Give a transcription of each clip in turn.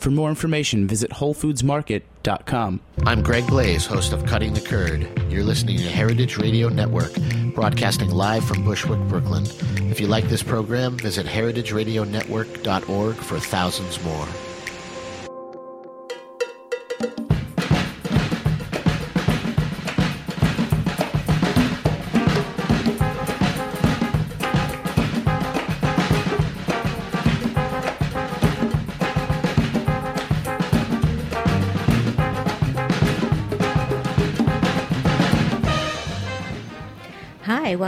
For more information, visit WholeFoodsMarket.com. I'm Greg Blaze, host of Cutting the Curd. You're listening to Heritage Radio Network, broadcasting live from Bushwick, Brooklyn. If you like this program, visit heritageradionetwork.org for thousands more.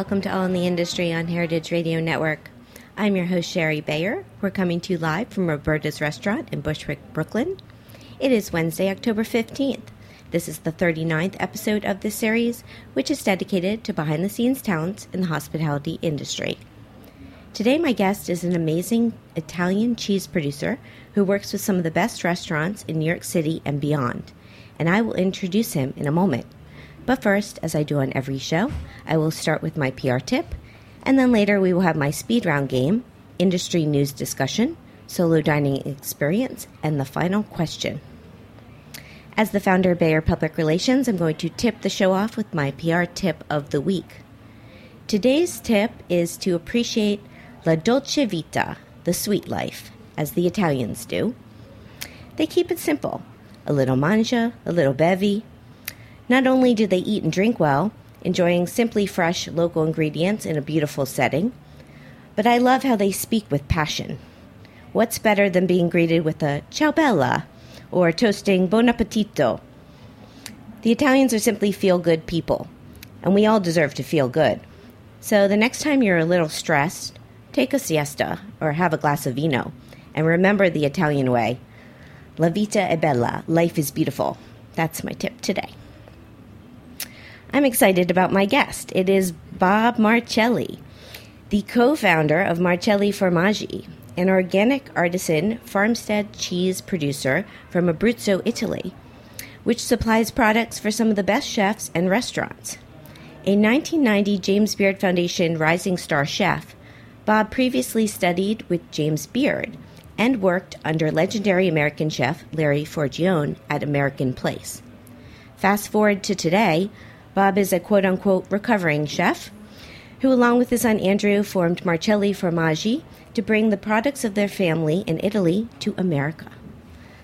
Welcome to All in the Industry on Heritage Radio Network. I'm your host, Shari Bayer. We're coming to you live from Roberta's Restaurant in Bushwick, Brooklyn. It is Wednesday, October 15th. This is the 39th episode of this series, which is dedicated to behind the scenes talents in the hospitality industry. Today, my guest is an amazing Italian cheese producer who works with some of the best restaurants in New York City and beyond, and I will introduce him in a moment. But first, as I do on every show, I will start with my PR tip, and then later we will have my speed round game, industry news discussion, solo dining experience, and the final question. As the founder of Bayer Public Relations, I'm going to tip the show off with my PR tip of the week. Today's tip is to appreciate la dolce vita, the sweet life, as the Italians do. They keep it simple a little mangia, a little bevi, not only do they eat and drink well, enjoying simply fresh local ingredients in a beautiful setting, but I love how they speak with passion. What's better than being greeted with a ciao bella or toasting buon appetito? The Italians are simply feel good people, and we all deserve to feel good. So the next time you're a little stressed, take a siesta or have a glass of vino, and remember the Italian way. La vita è bella, life is beautiful. That's my tip today. I'm excited about my guest. It is Bob Marcelli, the co founder of Marcelli Formaggi, an organic artisan farmstead cheese producer from Abruzzo, Italy, which supplies products for some of the best chefs and restaurants. A 1990 James Beard Foundation Rising Star chef, Bob previously studied with James Beard and worked under legendary American chef Larry Forgione at American Place. Fast forward to today, Bob is a quote unquote recovering chef who, along with his son Andrew, formed Marcelli Formaggi to bring the products of their family in Italy to America.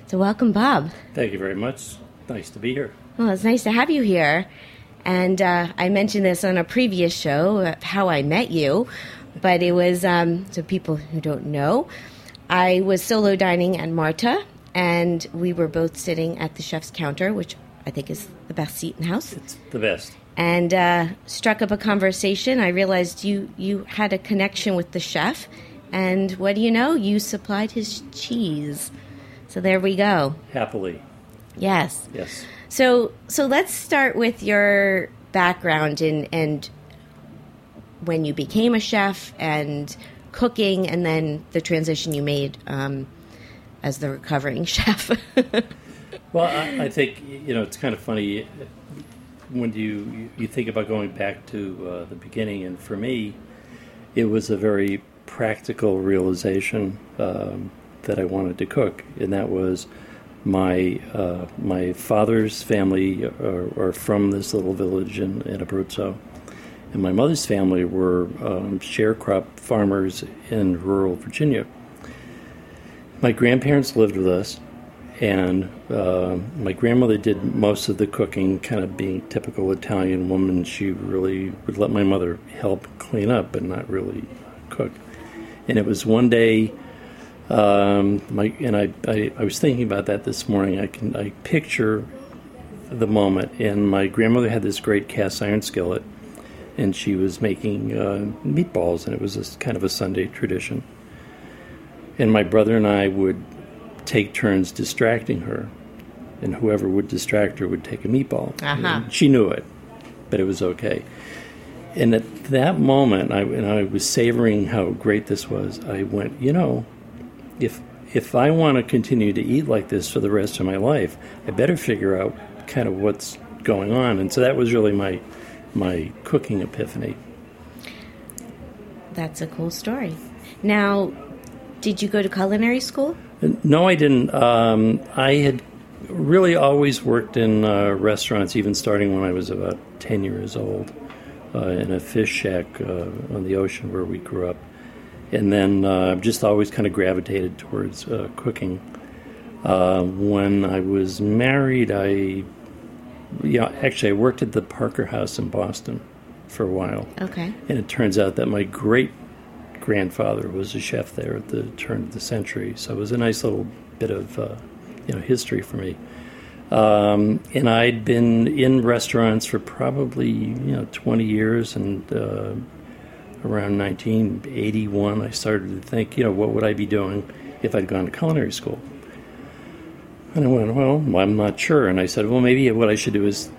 So, welcome, Bob. Thank you very much. Nice to be here. Well, it's nice to have you here. And uh, I mentioned this on a previous show, uh, how I met you, but it was, um, so people who don't know, I was solo dining at Marta, and we were both sitting at the chef's counter, which I think is the best seat in the house. It's the best. And uh, struck up a conversation. I realized you you had a connection with the chef, and what do you know? You supplied his cheese. So there we go. Happily. Yes. Yes. So so let's start with your background and and when you became a chef and cooking, and then the transition you made um, as the recovering chef. Well, I, I think you know it's kind of funny when you you think about going back to uh, the beginning, and for me, it was a very practical realization. Um, that I wanted to cook, and that was my uh, my father's family are, are, from this little village in, in Abruzzo, and my mother's family were um, sharecrop farmers in rural Virginia. My grandparents lived with us, and uh, my grandmother did most of the cooking, kind of being typical Italian woman. She really would let my mother help clean up, but not really cook. And it was one day, um, my and I, I, I was thinking about that this morning. I can I picture the moment, and my grandmother had this great cast iron skillet, and she was making uh, meatballs, and it was kind of a Sunday tradition. And my brother and I would take turns distracting her, and whoever would distract her would take a meatball. Uh-huh. She knew it, but it was okay. And at that moment, I, and I was savoring how great this was. I went, you know, if if I want to continue to eat like this for the rest of my life, I better figure out kind of what's going on. And so that was really my my cooking epiphany. That's a cool story. Now, did you go to culinary school? No, I didn't. Um, I had really always worked in uh, restaurants, even starting when I was about 10 years old, uh, in a fish shack uh, on the ocean where we grew up. And then uh, just always kind of gravitated towards uh, cooking. Uh, when I was married, I, yeah, actually, I worked at the Parker House in Boston for a while. Okay. And it turns out that my great grandfather was a chef there at the turn of the century, so it was a nice little bit of uh, you know history for me. Um, and I'd been in restaurants for probably you know 20 years, and uh, around 1981, I started to think, you know, what would I be doing if I'd gone to culinary school? And I went, well, I'm not sure. And I said, well, maybe what I should do is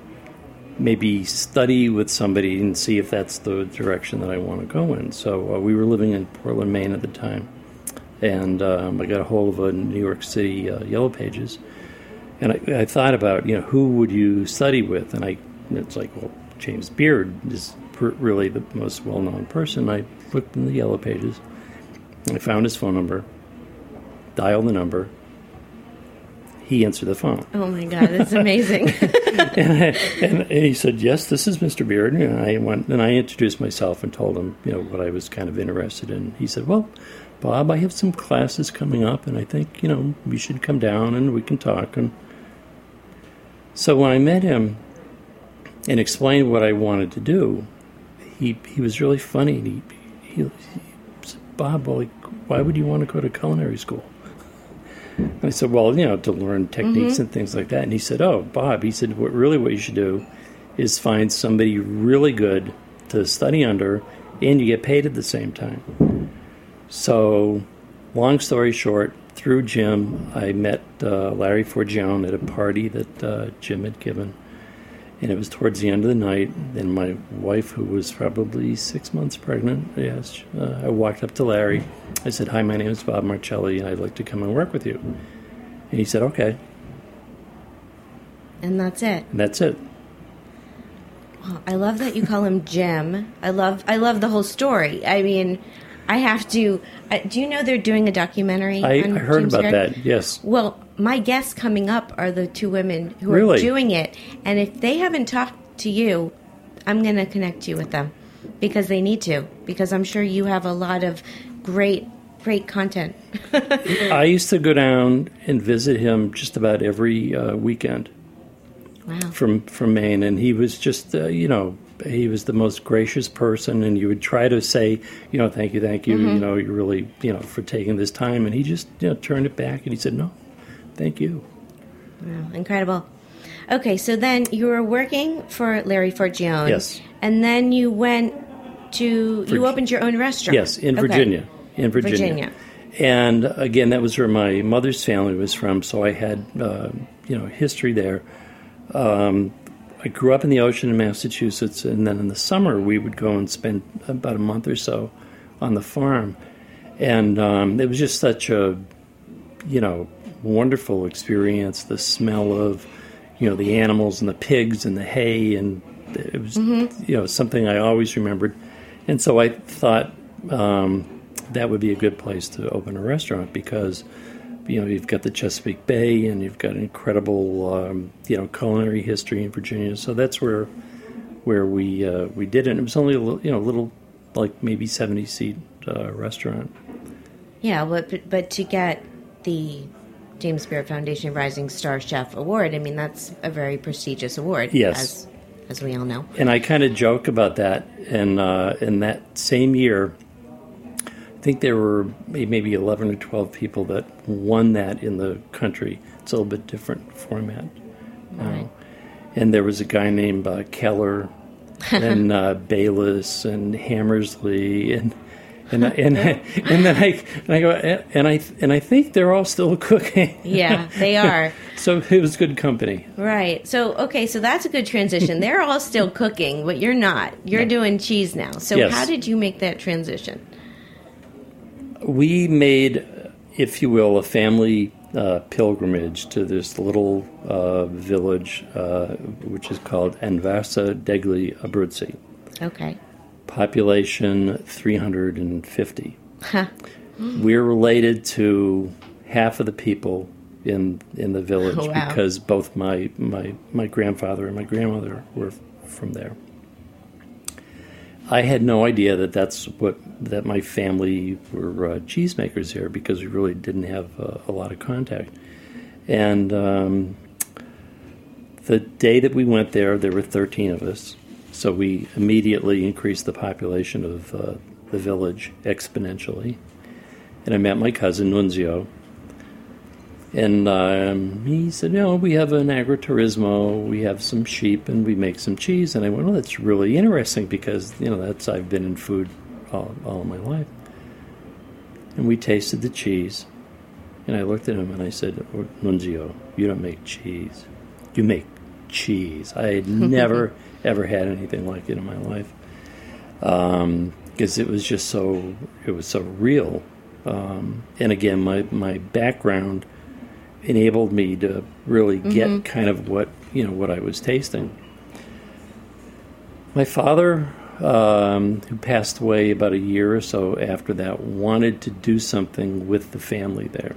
maybe study with somebody and see if that's the direction that I want to go in. So uh, we were living in Portland, Maine at the time, and um, I got a hold of a New York City uh, Yellow Pages, and I, I, thought about you know who would you study with, and I it's like well James Beard is per- really the most well known person. I looked in the Yellow Pages, I found his phone number, dialed the number, he answered the phone. Oh my God, that's amazing. and, I, and, he said, "Yes, this is Mr. Beard." And I went and I introduced myself and told him, you know, what I was kind of interested in. He said, "Well, Bob, I have some classes coming up, and I think you know we should come down and we can talk." And so when I met him and explained what I wanted to do, he he was really funny. He, he, he said, "Bob, well, why would you want to go to culinary school?" And I said, well, you know, to learn techniques mm-hmm. and things like that. And he said, oh, Bob, he said, what really what you should do is find somebody really good to study under, and you get paid at the same time. So, long story short, through Jim, I met uh, Larry Forgione at a party that uh, Jim had given. And it was towards the end of the night, and my wife, who was probably six months pregnant, yes, uh, I walked up to Larry. I said, Hi, my name is Bob Marcelli, and I'd like to come and work with you. And he said, Okay. And that's it. And that's it. Well, I love that you call him Jim. I love I love the whole story. I mean, I have to. Uh, do you know they're doing a documentary? I, I heard James about that. Yes. Well, my guests coming up are the two women who really? are doing it, and if they haven't talked to you, I'm going to connect you with them because they need to. Because I'm sure you have a lot of great great content. I used to go down and visit him just about every uh, weekend. Wow. From from Maine, and he was just uh, you know he was the most gracious person, and you would try to say you know thank you, thank you, mm-hmm. you know you really you know for taking this time, and he just you know turned it back and he said no, thank you. Wow, incredible. Okay, so then you were working for Larry Forgione. Yes. And then you went to you opened your own restaurant. Yes, in okay. Virginia in Virginia. Virginia. And again, that was where my mother's family was from, so I had uh, you know history there. Um, I grew up in the ocean in Massachusetts, and then in the summer we would go and spend about a month or so on the farm, and um, it was just such a you know wonderful experience. The smell of you know the animals and the pigs and the hay, and it was mm-hmm. you know something I always remembered, and so I thought. Um, that would be a good place to open a restaurant because you know, you've got the Chesapeake Bay, and you've got incredible, um, you know, culinary history in Virginia. So that's where where we uh, we did it. And it was only a little, you know, a little like maybe seventy seat uh, restaurant. Yeah, but but to get the James Beard Foundation Rising Star Chef Award, I mean that's a very prestigious award. Yes. as, as we all know. And I kind of joke about that. And uh, in that same year, I think there were maybe 11 or 12 people that won that in the country. It's a little bit different format. Right. and there was a guy named uh, Keller and uh, Bayless and Hammersley and and I- and I, and then I and I go and I and I think they're all still cooking. Yeah, they are. So it was good company. Right. So, okay, so that's a good transition. They're all still cooking, but you're not. You're doing cheese now. So, Yes. how did you make that transition? We made, if you will, a family uh, pilgrimage to this little uh, village, uh, which is called Anversa degli Abruzzi. Okay. Population 350. We're related to half of the people in in the village Oh, wow. because both my, my my grandfather and my grandmother were from there. I had no idea that that's what that my family were uh, cheesemakers here because we really didn't have uh, a lot of contact. And um, the day that we went there, there were 13 of us. So we immediately increased the population of uh, the village exponentially. And I met my cousin, Nunzio. And um, he said, You know, we have an agriturismo, we have some sheep, and we make some cheese. And I went, Well, that's really interesting because, you know, that's I've been in food all, all my life. And we tasted the cheese. And I looked at him and I said, "Oh, Nunzio, you don't make cheese. You make cheese. I had never, ever had anything like it in my life. Because it was just so, it was so real. Um, and again, my, my background enabled me to really get kind of what, you know, what I was tasting. My father, um, who passed away about a year or so after that, wanted to do something with the family there.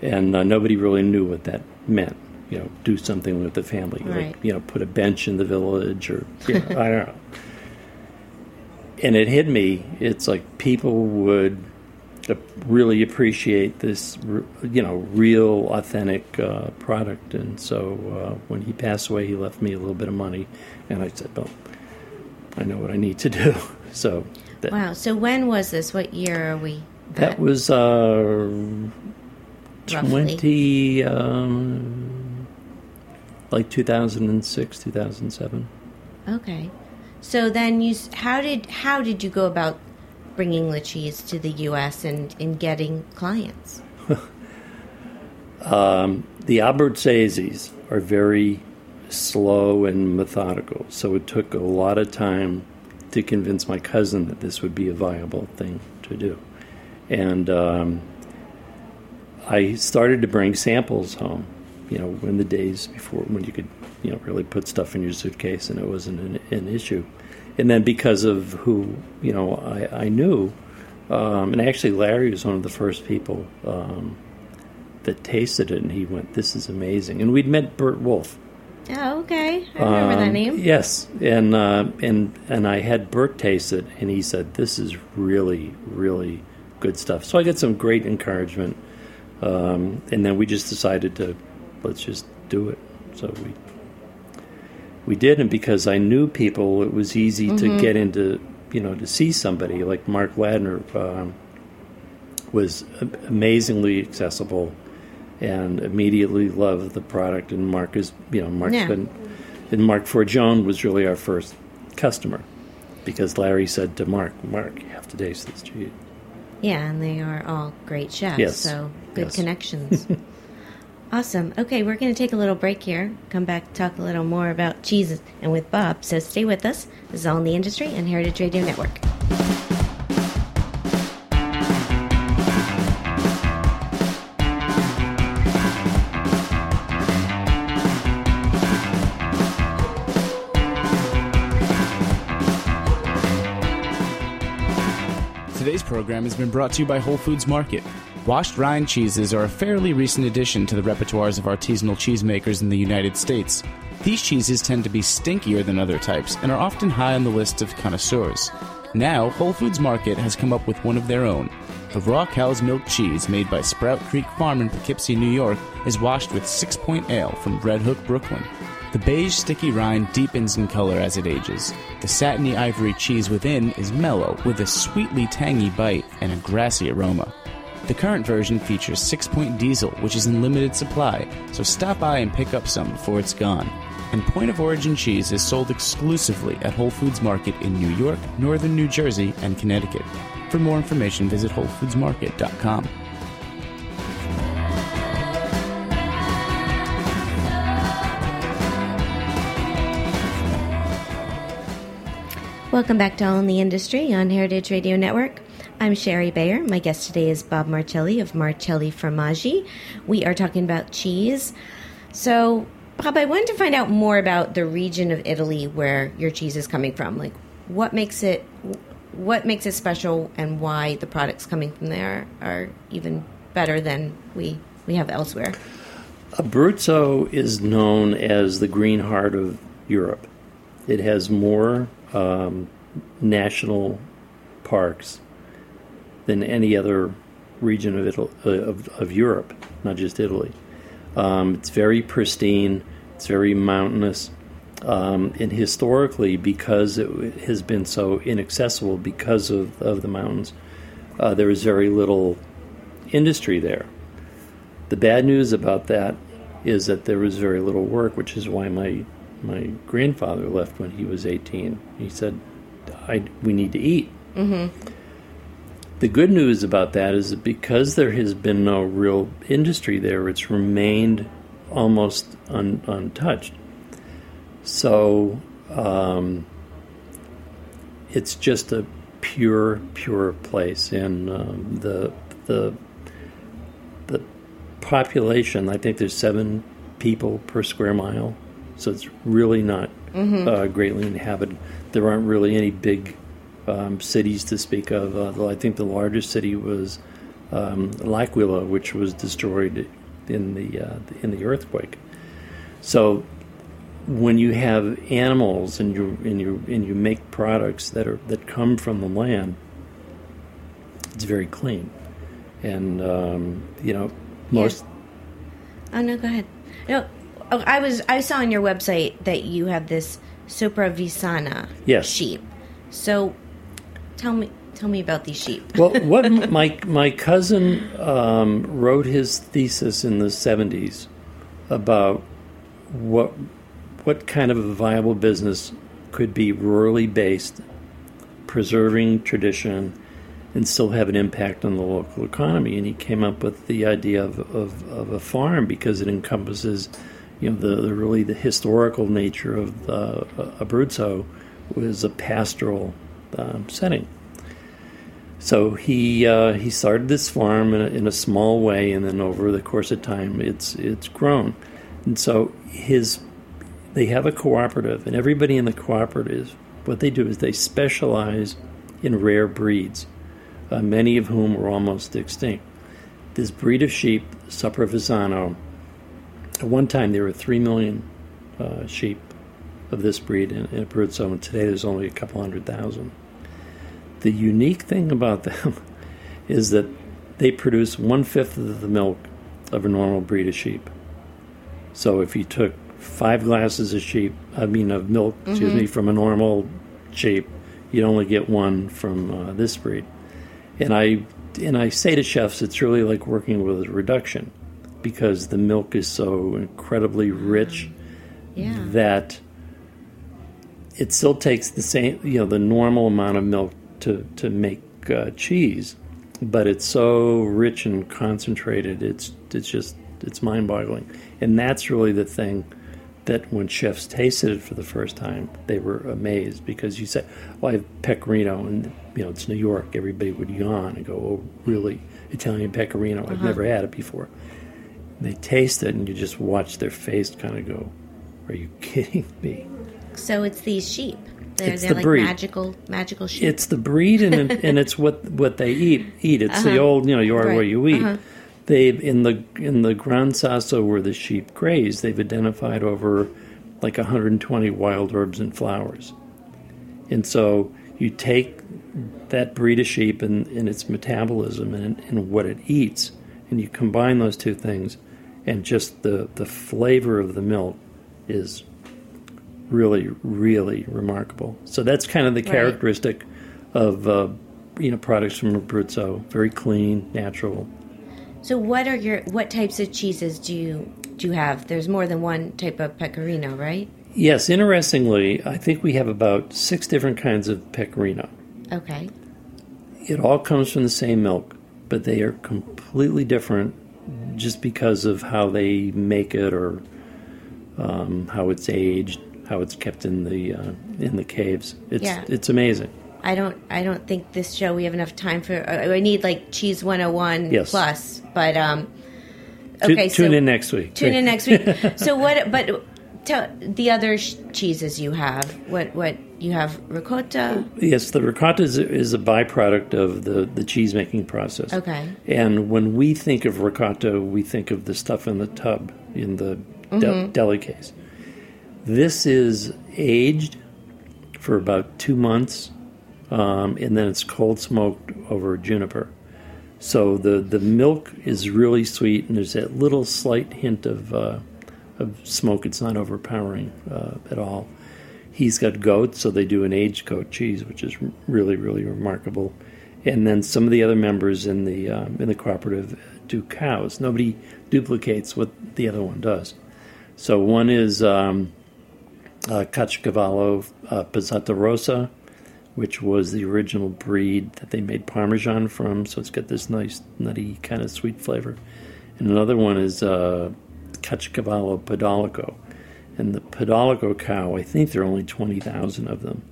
And uh, nobody really knew what that meant. You know, do something with the family, Right. like you know, put a bench in the village, or you know, I don't know. And it hit me. It's like people would really appreciate this, you know, real, authentic uh, product. And so uh, when he passed away, he left me a little bit of money, and I said, "Well, I know what I need to do." So that, Wow. So, when was this? What year are we? that was uh, Roughly. twenty, um, like two thousand and six, two thousand seven. Okay. So then you how did how did you go about bringing the cheese to the US and in getting clients? The Abruzzese are very slow and methodical, so it took a lot of time to convince my cousin that this would be a viable thing to do. And um, I started to bring samples home, you know, in the days before when you could, you know, really put stuff in your suitcase and it wasn't an, an issue. And then because of who, you know, I, I knew, um, and actually Larry was one of the first people um, that tasted it, and he went, "This is amazing." And we'd met Burt Wolf. Oh, okay. I remember that Um, name. Yes, and uh, and and I had Bert taste it, and he said, "This is really, really good stuff." So I got some great encouragement, um, and then we just decided to let's just do it. So we we did, and because I knew people, it was easy to get into, you know, to see somebody like Mark Ladner um, was amazingly accessible and immediately loved the product. And Mark is, you know, Mark's Yeah. been, and Mark Forgione was really our first customer because Larry said to Mark, Mark, you have to taste this cheese. Yeah, and they are all great chefs. Yes. So good Yes. connections. awesome. Okay, we're going to take a little break here. Come back talk a little more about cheese and with Bob. So stay with us. This is All in the Industry and Heritage Radio Network. Today's program has been brought to you by Whole Foods Market. Washed rind cheeses are a fairly recent addition to the repertoires of artisanal cheesemakers in the United States. These cheeses tend to be stinkier than other types and are often high on the list of connoisseurs. Now, Whole Foods Market has come up with one of their own. The raw cow's milk cheese made by Sprout Creek Farm in Poughkeepsie, New York, is washed with Six Point Ale from Red Hook, Brooklyn. The beige sticky rind deepens in color as it ages. The satiny ivory cheese within is mellow with a sweetly tangy bite and a grassy aroma. The current version features 6 point diesel, which is in limited supply, so stop by and pick up some before it's gone. And point of origin cheese is sold exclusively at Whole Foods Market in New York, Northern New Jersey, and Connecticut. For more information, visit WholeFoodsMarket.com. Welcome back to All in the Industry on Heritage Radio Network. I'm Shari Bayer. My guest today is Bob Marcelli of Marcelli Formaggi. We are talking about cheese. So, Bob, I wanted to find out more about the region of Italy where your cheese is coming from. Like, what makes it what makes it special, and why the products coming from there are even better than we we have elsewhere. Abruzzo is known as the green heart of Europe. It has more um, national parks than any other region of, Italy, uh, of, of Europe, not just Italy. Um, it's very pristine. It's very mountainous. Um, and historically, because it has been so inaccessible because of, of the mountains, uh, there was very little industry there. The bad news about that is that there was very little work, which is why my my grandfather left when he was 18. He said, "We need to eat." Mm-hmm. The good news about that is that because there has been no real industry there, it's remained almost un, untouched. So um, it's just a pure, pure place, and um, the the the population. I think there's seven people per square mile, so it's really not mm-hmm. uh, greatly inhabited. There aren't really any big um, cities to speak of. Uh, I think the largest city was um, L'Aquila, which was destroyed in the uh, in the earthquake. So when you have animals and you and you and you make products that are that come from the land, it's very clean, and um, you know most. Yeah. Oh no, go ahead. No, oh, I was I saw on your website that you have this Sopravissana yes. sheep. So, tell me tell me about these sheep. well, what my my cousin um, wrote his thesis in the seventies about what what kind of a viable business could be rurally based, preserving tradition, and still have an impact on the local economy. And he came up with the idea of, of, of a farm because it encompasses, you know, the, the really the historical nature of uh, Abruzzo was a pastoral um, setting. So he uh, he started this farm in a, in a small way, and then over the course of time, it's it's grown. And so his they have a cooperative, and everybody in the cooperative, what they do is they specialize in rare breeds, uh, many of whom are almost extinct. This breed of sheep, Sopravissano, at one time there were 3 million uh, sheep of this breed in, in Abruzzo, and today there's only a couple hundred thousand. The unique thing about them is that they produce one fifth of the milk of a normal breed of sheep. So if you took five glasses of sheep, I mean of milk, mm-hmm. excuse me, from a normal sheep, you'd only get one from uh, this breed. And I and I say to chefs, it's really like working with a reduction because the milk is so incredibly rich yeah. that it still takes the same, you know, the normal amount of milk to to make uh, cheese, but it's so rich and concentrated. It's it's just it's mind-boggling, and that's really the thing that when chefs tasted it for the first time, they were amazed because you said, "Well, I have pecorino, and you know it's New York." Everybody would yawn and go, "Oh, really? Italian pecorino? Uh-huh. I've never had it before." They taste it, and you just watch their face kind of go, "Are you kidding me?" So it's these sheep. They're, It's they're the like breed. magical magical sheep. It's the breed, and and it's what what they eat. Eat. It's the old, you know, you are Uh-huh. Right. where you eat. Uh-huh. They've in the in the Gran Sasso where the sheep graze. They've identified over like 120 wild herbs and flowers, and so you take that breed of sheep and, and its metabolism and, and what it eats, and you combine those two things, and just the the flavor of the milk is really, really remarkable. So that's kind of the Right. characteristic of uh, you know products from Abruzzo. Very clean, natural. so what are your what types of cheeses do you do you have? There's more than one type of pecorino, right? Yes, interestingly, I think we have about six different kinds of pecorino. Okay. It all comes from the same milk, but they are completely different just because of how they make it or um, how it's aged, how it's kept in the uh, in the caves. It's Yeah. it's amazing. I don't I don't think this show we have enough time for uh, I need like cheese 101 Yes. plus, but um okay, tune so in next week. tune in next week. so what but tell the other sh- cheeses you have. What what you have ricotta? Yes, the ricotta is, is a byproduct of the, the cheese making process. Okay. And when we think of ricotta, we think of the stuff in the tub, in the de- deli case. This is aged for about two months, um, and then it's cold smoked over juniper. So the, the milk is really sweet, and there's that little slight hint of, uh, of smoke. It's not overpowering uh, at all. He's got goats, so they do an aged goat cheese, which is really, really remarkable. And then some of the other members in the um, in the cooperative do cows. Nobody duplicates what the other one does. So one is um, uh, Caciocavallo uh, Pezzata Rossa, which was the original breed that they made Parmesan from. So it's got this nice nutty kind of sweet flavor. And another one is uh, Caciocavallo Podolico. And the Podolico cow, I think there are only 20,000 of them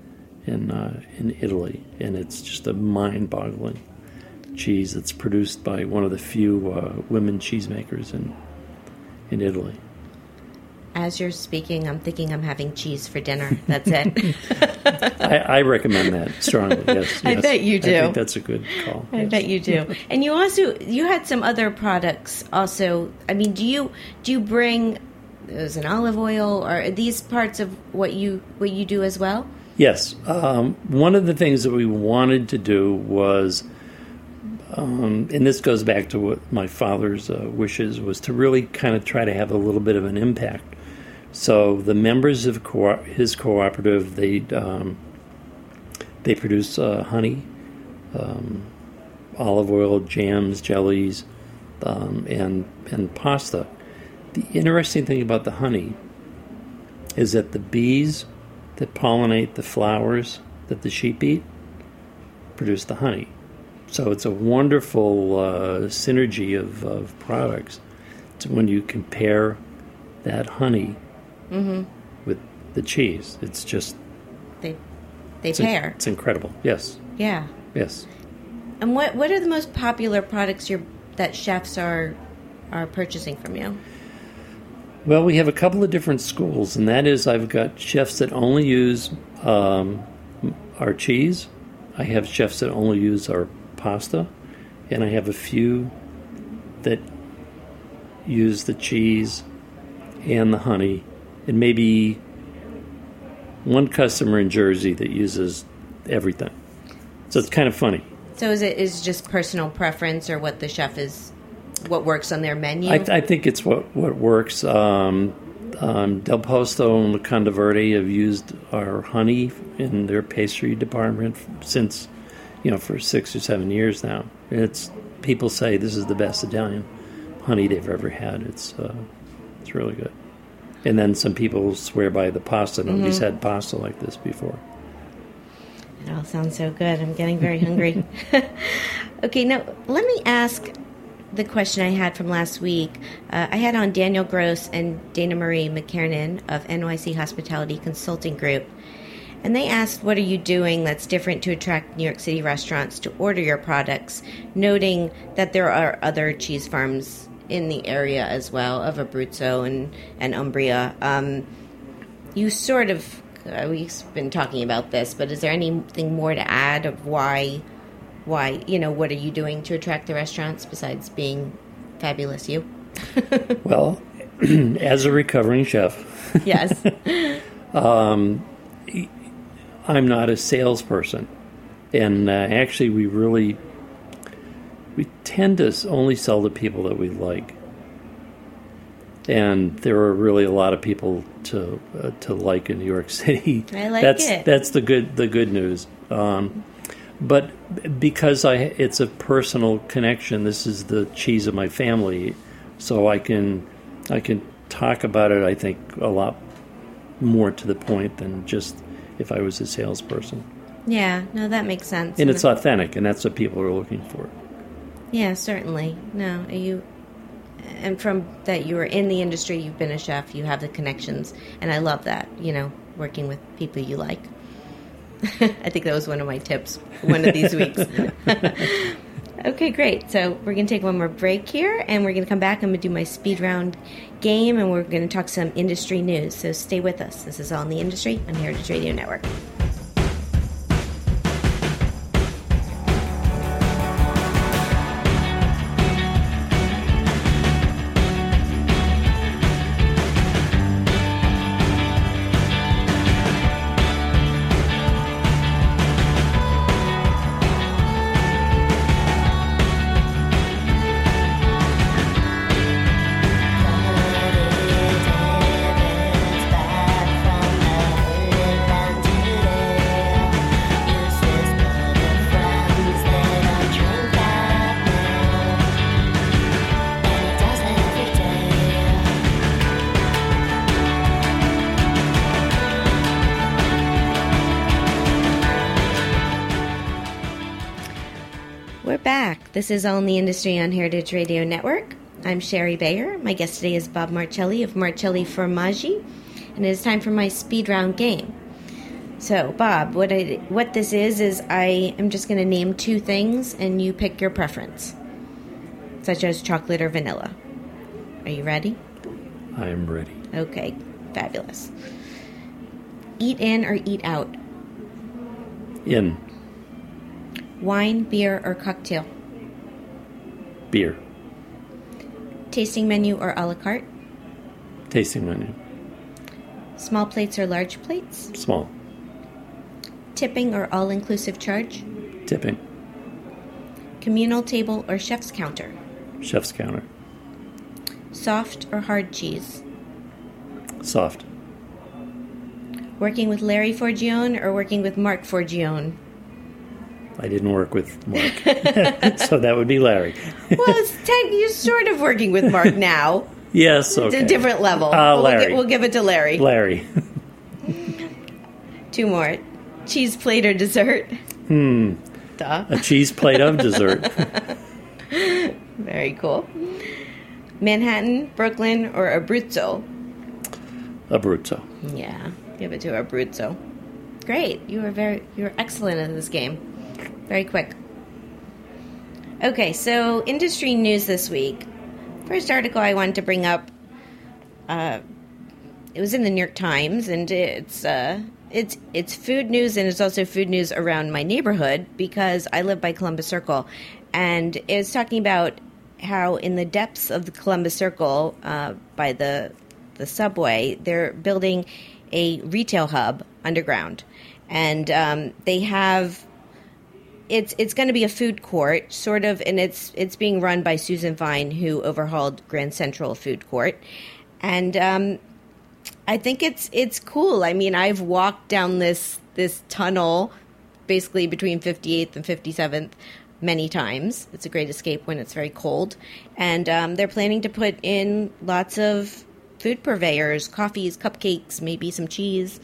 in, uh, in Italy. And it's just a mind boggling cheese that's produced by one of the few uh, women cheesemakers in, in Italy. As you're speaking, I'm thinking I'm having cheese for dinner. That's it. I, I recommend that strongly. Yes, I bet you do. I think that's a good call. I yes. bet you do. And you also you had some other products also. I mean, do you do you bring there's an olive oil or are these parts of what you what you do as well? Yes. Um, one of the things that we wanted to do was, um, and this goes back to what my father's uh, wishes, was to really kind of try to have a little bit of an impact. So the members of co- his cooperative, they um, they produce uh, honey, um, olive oil, jams, jellies, um, and and pasta. The interesting thing about the honey is that the bees that pollinate the flowers that the sheep eat produce the honey. So it's a wonderful uh, synergy of, of products. It's when you compare that honey with the cheese, it's just They they it's, pair. it's incredible. Yes, Yeah. yes. And what what are the most popular products your that chefs are are purchasing from you? Well, we have a couple of different schools, and that is I've got chefs that only use um, our cheese. I have chefs that only use our pasta, and I have a few that use the cheese and the honey, and maybe one customer in Jersey that uses everything. So it's kind of funny. So is it is just personal preference or what the chef is what works on their menu? I, I think it's what what works. Um, um, Del Posto and Locanda Verde have used our honey in their pastry department since, you know, for six or seven years now. It's people say this is the best Italian honey they've ever had. It's uh, it's really good. And then some people swear by the pasta. Nobody's had pasta like this before. It all sounds so good. I'm getting very hungry. okay, now let me ask the question I had from last week. Uh, I had on Daniel Gross and Dana Marie McKernan of NYC Hospitality Consulting Group. And they asked, What are you doing that's different to attract New York City restaurants to order your products? Noting that there are other cheese farms in the area as well of Abruzzo and, and Umbria. Um, you sort of Uh, we've been talking about this, but is there anything more to add of why, why you know, what are you doing to attract the restaurants besides being fabulous? You. Well, as a recovering chef, yes. I'm not a salesperson, and uh, actually, we really we tend to only sell to people that we like. And there are really a lot of people to uh, to like in New York City. I like that's, it. That's the good the good news. Um, but because I it's a personal connection, this is the cheese of my family, so I can I can talk about it. I think a lot more to the point than just if I was a salesperson. Yeah. No, that makes sense. And it's authentic, and that's what people are looking for. Yeah, certainly. No, you and from that you were in the industry, you've been a chef, you have the connections, and I love that, you know, working with people you like. I think that was one of my tips one of these weeks. okay, great. So we're going to take one more break here, and we're going to come back. I'm going to do my speed round game, and we're going to talk some industry news. So stay with us. This is All in the Industry on Heritage Radio Network. This is All in the Industry on Heritage Radio Network. I'm Shari Bayer. My guest today is Bob Marcelli of Marcelli Formaggi, and it is time for my speed round game. So, Bob, what I what this is is I am just going to name two things, and you pick your preference, such as chocolate or vanilla. Are you ready? I am ready. Okay, fabulous. Eat in or eat out? In Wine, beer, or cocktail? Beer, Tasting menu or a la carte? tasting menu, Small plates or large plates? small, Tipping or all inclusive charge? tipping, Communal table or chef's counter? chef's counter, Soft or hard cheese? soft, Working with Larry Forgione or working with Mark Forgione? I didn't work with Mark, so that would be Larry. Well, it's tech, you're sort of working with Mark now. Yes, It's a different level. Uh, we'll, gi- we'll give it to Larry. Larry, Two more. Cheese plate or dessert? Hmm. Duh. a cheese plate of dessert. Very cool. Manhattan, Brooklyn, or Abruzzo? Abruzzo. Yeah, give it to Abruzzo. Great. You were very you were excellent in this game. Very quick. Okay, so industry news this week. First article I wanted to bring up. Uh, it was in the New York Times, and it's uh, it's it's food news, and it's also food news around my neighborhood because I live by Columbus Circle, and it's talking about how in the depths of the Columbus Circle, uh, by the the subway, they're building a retail hub underground, and um, they have it's it's going to be a food court, sort of, and it's it's being run by Susan Fine, who overhauled Grand Central Food Court, and um, I think it's it's cool. I mean, I've walked down this this tunnel, basically between 58th and 57th, many times. It's a great escape when it's very cold, and um, they're planning to put in lots of food purveyors, coffees, cupcakes, maybe some cheese.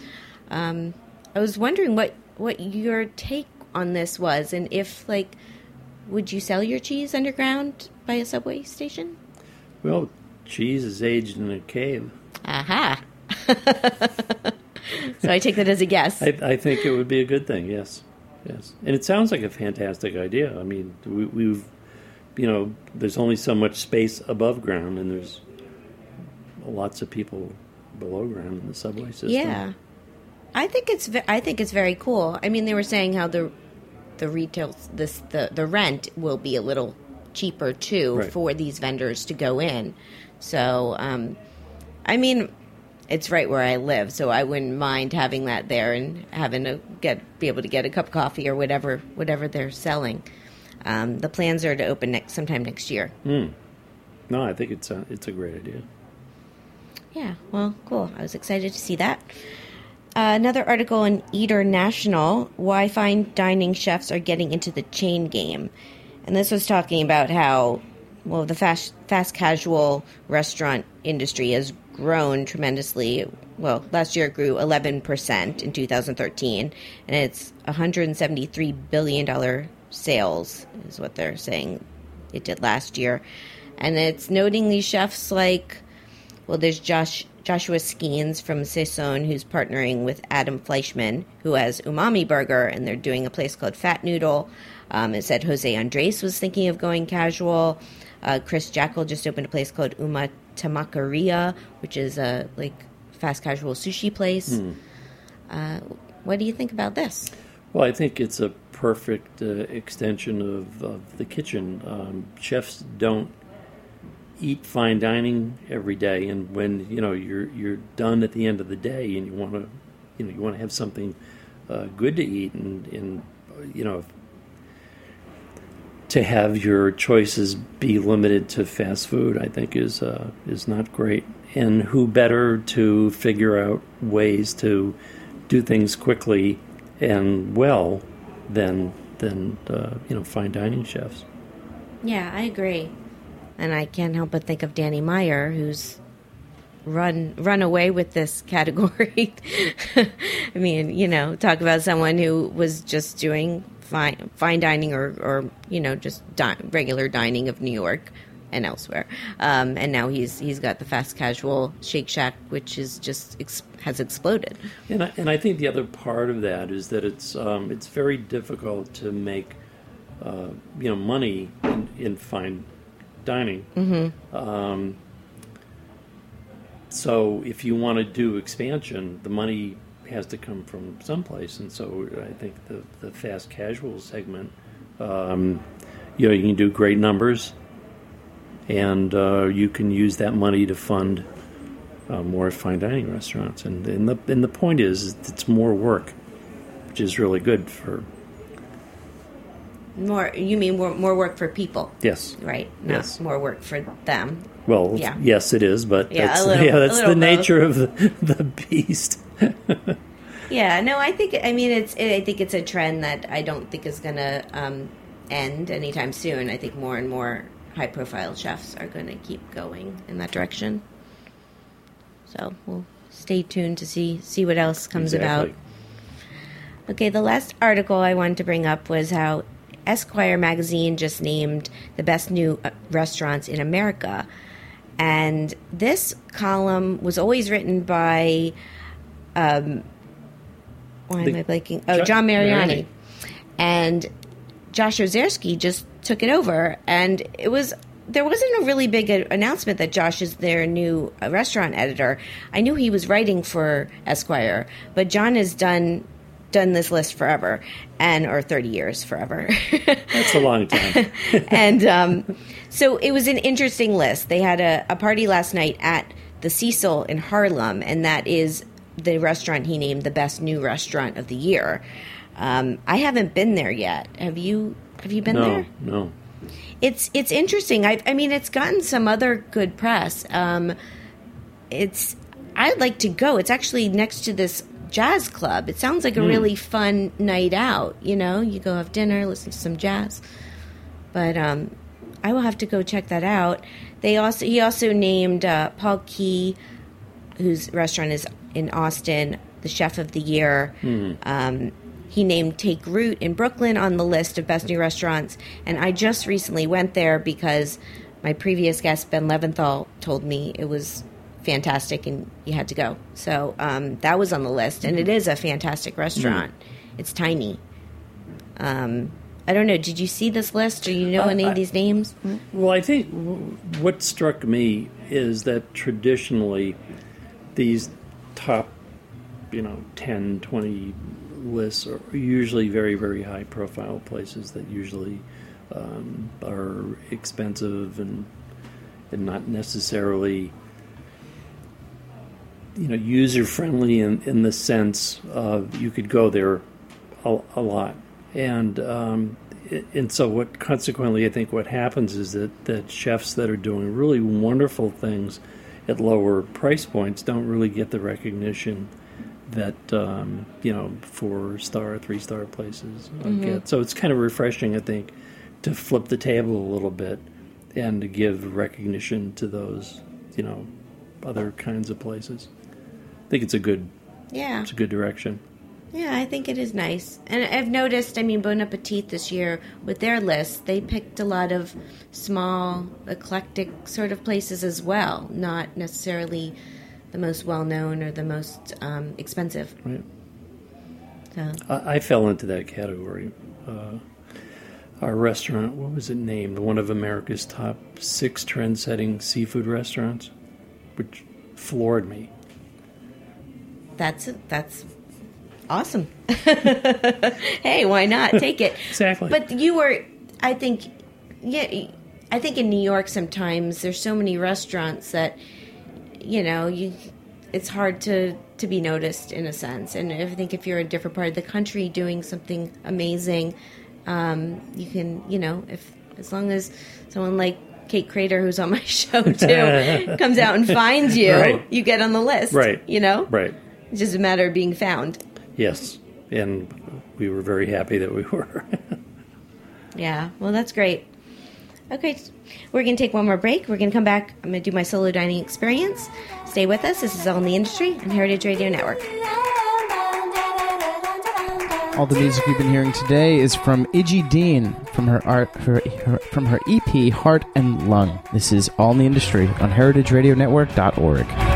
Um, I was wondering what what your take on this was, and if like, would you sell your cheese underground by a subway station? Well, cheese is aged in a cave. Aha. so I take that as a yes. I, I think it would be a good thing. Yes, yes, and it sounds like a fantastic idea. I mean, we, we've, you know, there's only so much space above ground, and there's lots of people below ground in the subway system. yeah. I think it's I think it's very cool. I mean, they were saying how the the retail this the the rent will be a little cheaper too Right. for these vendors to go in. So, um, I mean, it's right where I live, so I wouldn't mind having that there and having to get be able to get a cup of coffee or whatever whatever they're selling. Um, the plans are to open next sometime next year. No, I think it's a it's a great idea. Yeah, well, cool. I was excited to see that. Uh, another article in Eater National why fine dining chefs are getting into the chain game. And this was talking about how, well, the fast, fast casual restaurant industry has grown tremendously. Well, last year it grew 11% in 2013, and it's $173 billion sales, is what they're saying it did last year. And it's noting these chefs like well, there's Josh Joshua Skenes from Saison who's partnering with Adam Fleischman, who has Umami Burger, and they're doing a place called Fat Noodle. Um, it said Jose Andres was thinking of going casual. Uh, Chris Jaeckle just opened a place called Uma Temakeria, which is a like fast casual sushi place. Uh, what do you think about this? Well, I think it's a perfect uh, extension of, of the kitchen. Um, chefs don't eat fine dining every day, and when you know you're you're done at the end of the day, and you want to, you know, you want to have something uh, good to eat, and, and you know, to have your choices be limited to fast food, I think is uh, is not great. And who better to figure out ways to do things quickly and well than than uh, you know fine dining chefs. Yeah, I agree. And I can't help but think of Danny Meyer, who's run run away with this category. I mean, you know, talk about someone who was just doing fine fine dining or, or you know just di- regular dining of New York and elsewhere, um, and now he's he's got the fast casual Shake Shack, which is just ex- has exploded. And I, and I think the other part of that is that it's um, it's very difficult to make uh, you know money in, in fine dining. Mm-hmm. Um, so if you want to do expansion, the money has to come from someplace, and so I think the the fast casual segment, um, you know, you can do great numbers, and uh, you can use that money to fund uh, more fine dining restaurants. And, and the and the point is, it's more work, which is really good for More, you mean more, more work for people, yes. right? Not Yes. more work for them. Well, Yeah. yes, it is, but Yeah, that's little- yeah, that's the both. nature of the, the beast. Yeah, no, I think I mean it's I think it's a trend that I don't think is going to um, end anytime soon. I think more and more high profile chefs are going to keep going in that direction. So we'll stay tuned to see see what else comes Exactly. about. Okay, the last article I wanted to bring up was how Esquire magazine just named the best new uh, restaurants in America. And this column was always written by um, why am The- I blanking? Oh, Jo- John Mariani. Mariani. And Josh Ozersky just took it over, and it was there wasn't a really big a- announcement that Josh is their new uh, restaurant editor. I knew he was writing for Esquire, but John has done done this list forever, and or thirty years forever. That's a long time. and um, so it was an interesting list. They had a, a party last night at the Cecil in Harlem, and that is the restaurant he named the best new restaurant of the year. Um, I haven't been there yet. Have you? Have you been no, there? no. It's it's interesting. I, I mean, it's gotten some other good press. Um, it's I'd like to go. It's actually next to this jazz club. It sounds like a really fun night out. You know, you go have dinner, listen to some jazz. But um, I will have to go check that out. They also he also named uh, Paul Qui, whose restaurant is in Austin, the chef of the year. Um, he named Take Root in Brooklyn on the list of best new restaurants, and I just recently went there because my previous guest Ben Leventhal told me it was fantastic and you had to go. So um, that was on the list, and it is a fantastic restaurant. It's tiny. Um, I don't know. Did you see this list, or you know Uh, any I- of these names? Well, I think what struck me is that traditionally these top you know 10, 20 lists are usually very very high profile places that usually um, are expensive and and not necessarily you know user friendly in, in the sense of you could go there a, a lot. And um, and so what consequently I think what happens is that that chefs that are doing really wonderful things at lower price points don't really get the recognition that um, you know four star three star places mm-hmm. get so it's kind of refreshing I think to flip the table a little bit and to give recognition to those you know other kinds of places think it's a good yeah it's a good direction yeah, I think it is nice. And I've noticed, I mean, Bon Appetit this year, with their list, they picked a lot of small, eclectic sort of places as well, not necessarily the most well known or the most um, expensive. Right. So. I, I, fell into that category. Uh, our restaurant, what was it named? One of America's top six trend setting seafood restaurants, which floored me. That's that's awesome. hey, why not? Take it. exactly. But you were, I think, yeah, I think in New York sometimes there's so many restaurants that, you know, you it's hard to to be noticed in a sense. And I think if you're a different part of the country doing something amazing, um, you can, you know, if as long as someone like Kate Krader, who's on my show too, comes out and finds you, right. you get on the list. Right. You know? Right. It's just a matter of being found. Yes, and we were very happy that we were. yeah, well, that's great. Okay, we're going to take one more break. We're going to come back. I'm going to do my solo dining experience. Stay with us. This is All in the Industry on Heritage Radio Network. All the music you've been hearing today is from Iggy Dean from her art her, her, from her EP Heart and Lung. This is All in the Industry on heritageradionetwork.org.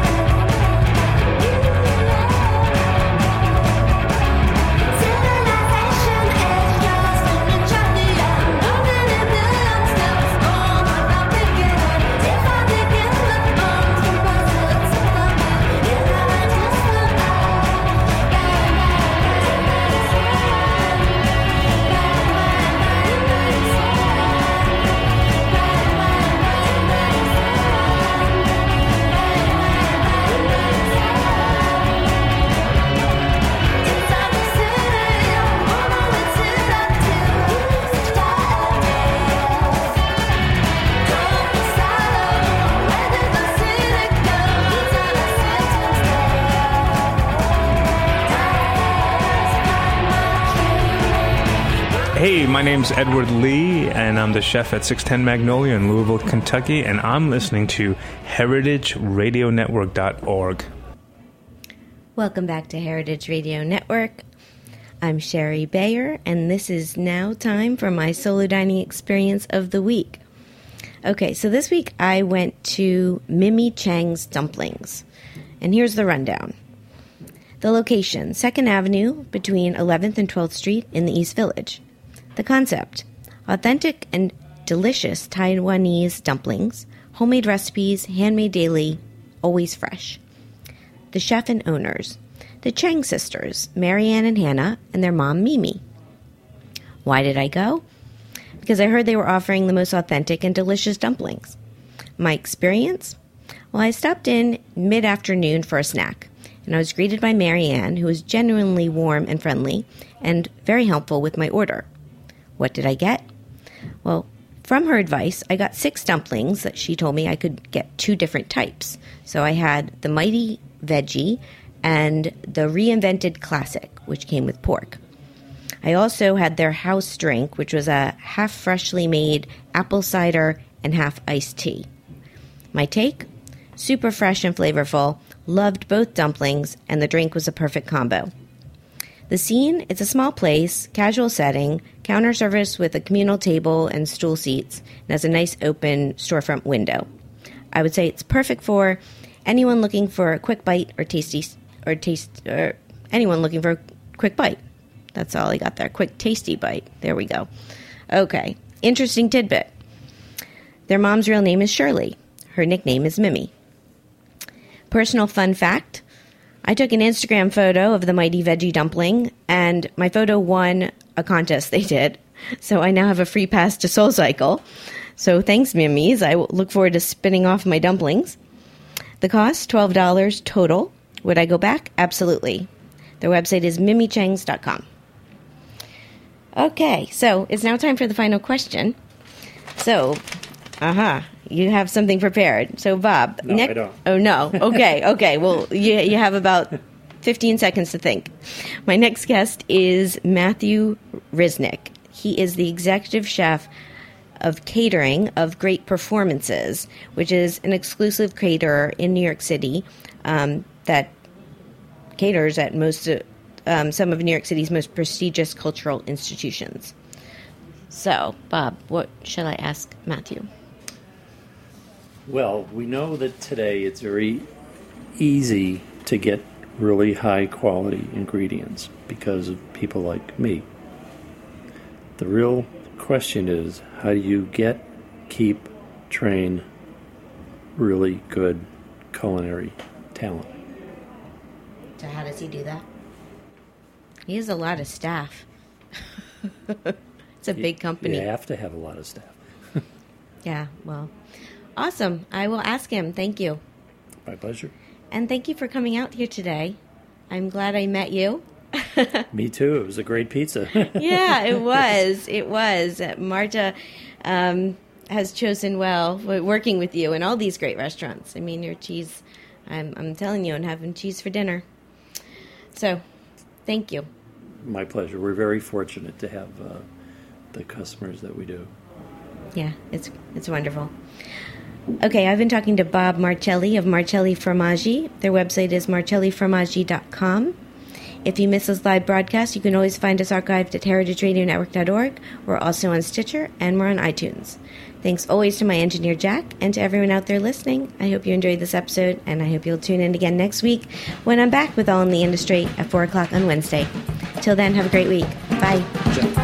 name's Edward Lee, and I'm the chef at 610 Magnolia in Louisville, Kentucky, and I'm listening to heritageradionetwork.org. Welcome back to Heritage Radio Network. I'm Shari Bayer, and this is now time for my solo dining experience of the week. Okay, so this week I went to Mimi Cheng's Dumplings, and here's the rundown. The location, 2nd Avenue between 11th and 12th Street in the East Village. The concept authentic and delicious Taiwanese dumplings, homemade recipes, handmade daily, always fresh. The chef and owners, the Cheng sisters, Marianne and Hannah, and their mom, Mimi. Why did I go? Because I heard they were offering the most authentic and delicious dumplings. My experience? Well, I stopped in mid afternoon for a snack, and I was greeted by Marianne, who was genuinely warm and friendly and very helpful with my order. What did I get? Well, from her advice, I got six dumplings that she told me I could get two different types. So I had the Mighty Veggie and the Reinvented Classic, which came with pork. I also had their house drink, which was a half freshly made apple cider and half iced tea. My take? Super fresh and flavorful. Loved both dumplings, and the drink was a perfect combo. The scene, it's a small place, casual setting, counter service with a communal table and stool seats, and has a nice open storefront window. I would say it's perfect for anyone looking for a quick bite or tasty or taste or anyone looking for a quick bite. That's all I got there. Quick tasty bite. There we go. Okay. Interesting tidbit. Their mom's real name is Shirley. Her nickname is Mimi. Personal fun fact I took an Instagram photo of the mighty veggie dumpling, and my photo won a contest they did. So I now have a free pass to Soul Cycle. So thanks, Mimmies. I look forward to spinning off my dumplings. The cost $12 total. Would I go back? Absolutely. Their website is mimichengs.com. Okay, so it's now time for the final question. So, uh huh, you have something prepared. So, Bob, No, don't. Oh no. Okay, okay. Well, you you have about fifteen seconds to think. My next guest is Matthew Risnick. He is the executive chef of catering of Great Performances, which is an exclusive caterer in New York City um, that caters at most um, some of New York City's most prestigious cultural institutions. So, Bob, what shall I ask Matthew? Well, we know that today it's very easy to get really high quality ingredients because of people like me. The real question is how do you get, keep, train really good culinary talent? So, how does he do that? He has a lot of staff. it's a big company. You have to have a lot of staff. Yeah, well, awesome. I will ask him. Thank you. My pleasure. And thank you for coming out here today. I'm glad I met you. Me too. It was a great pizza. yeah, it was. It was. Marta um, has chosen well working with you in all these great restaurants. I mean, your cheese, I'm, I'm telling you, and having cheese for dinner. So, thank you. My pleasure. We're very fortunate to have uh, the customers that we do. Yeah, it's it's wonderful. Okay, I've been talking to Bob Marcelli of Marcelli Formaggi. Their website is marcelliformaggi.com. If you miss this live broadcast, you can always find us archived at heritageradionetwork.org. We're also on Stitcher and we're on iTunes. Thanks always to my engineer Jack and to everyone out there listening. I hope you enjoyed this episode and I hope you'll tune in again next week when I'm back with All in the Industry at 4 o'clock on Wednesday. Till then, have a great week. Bye.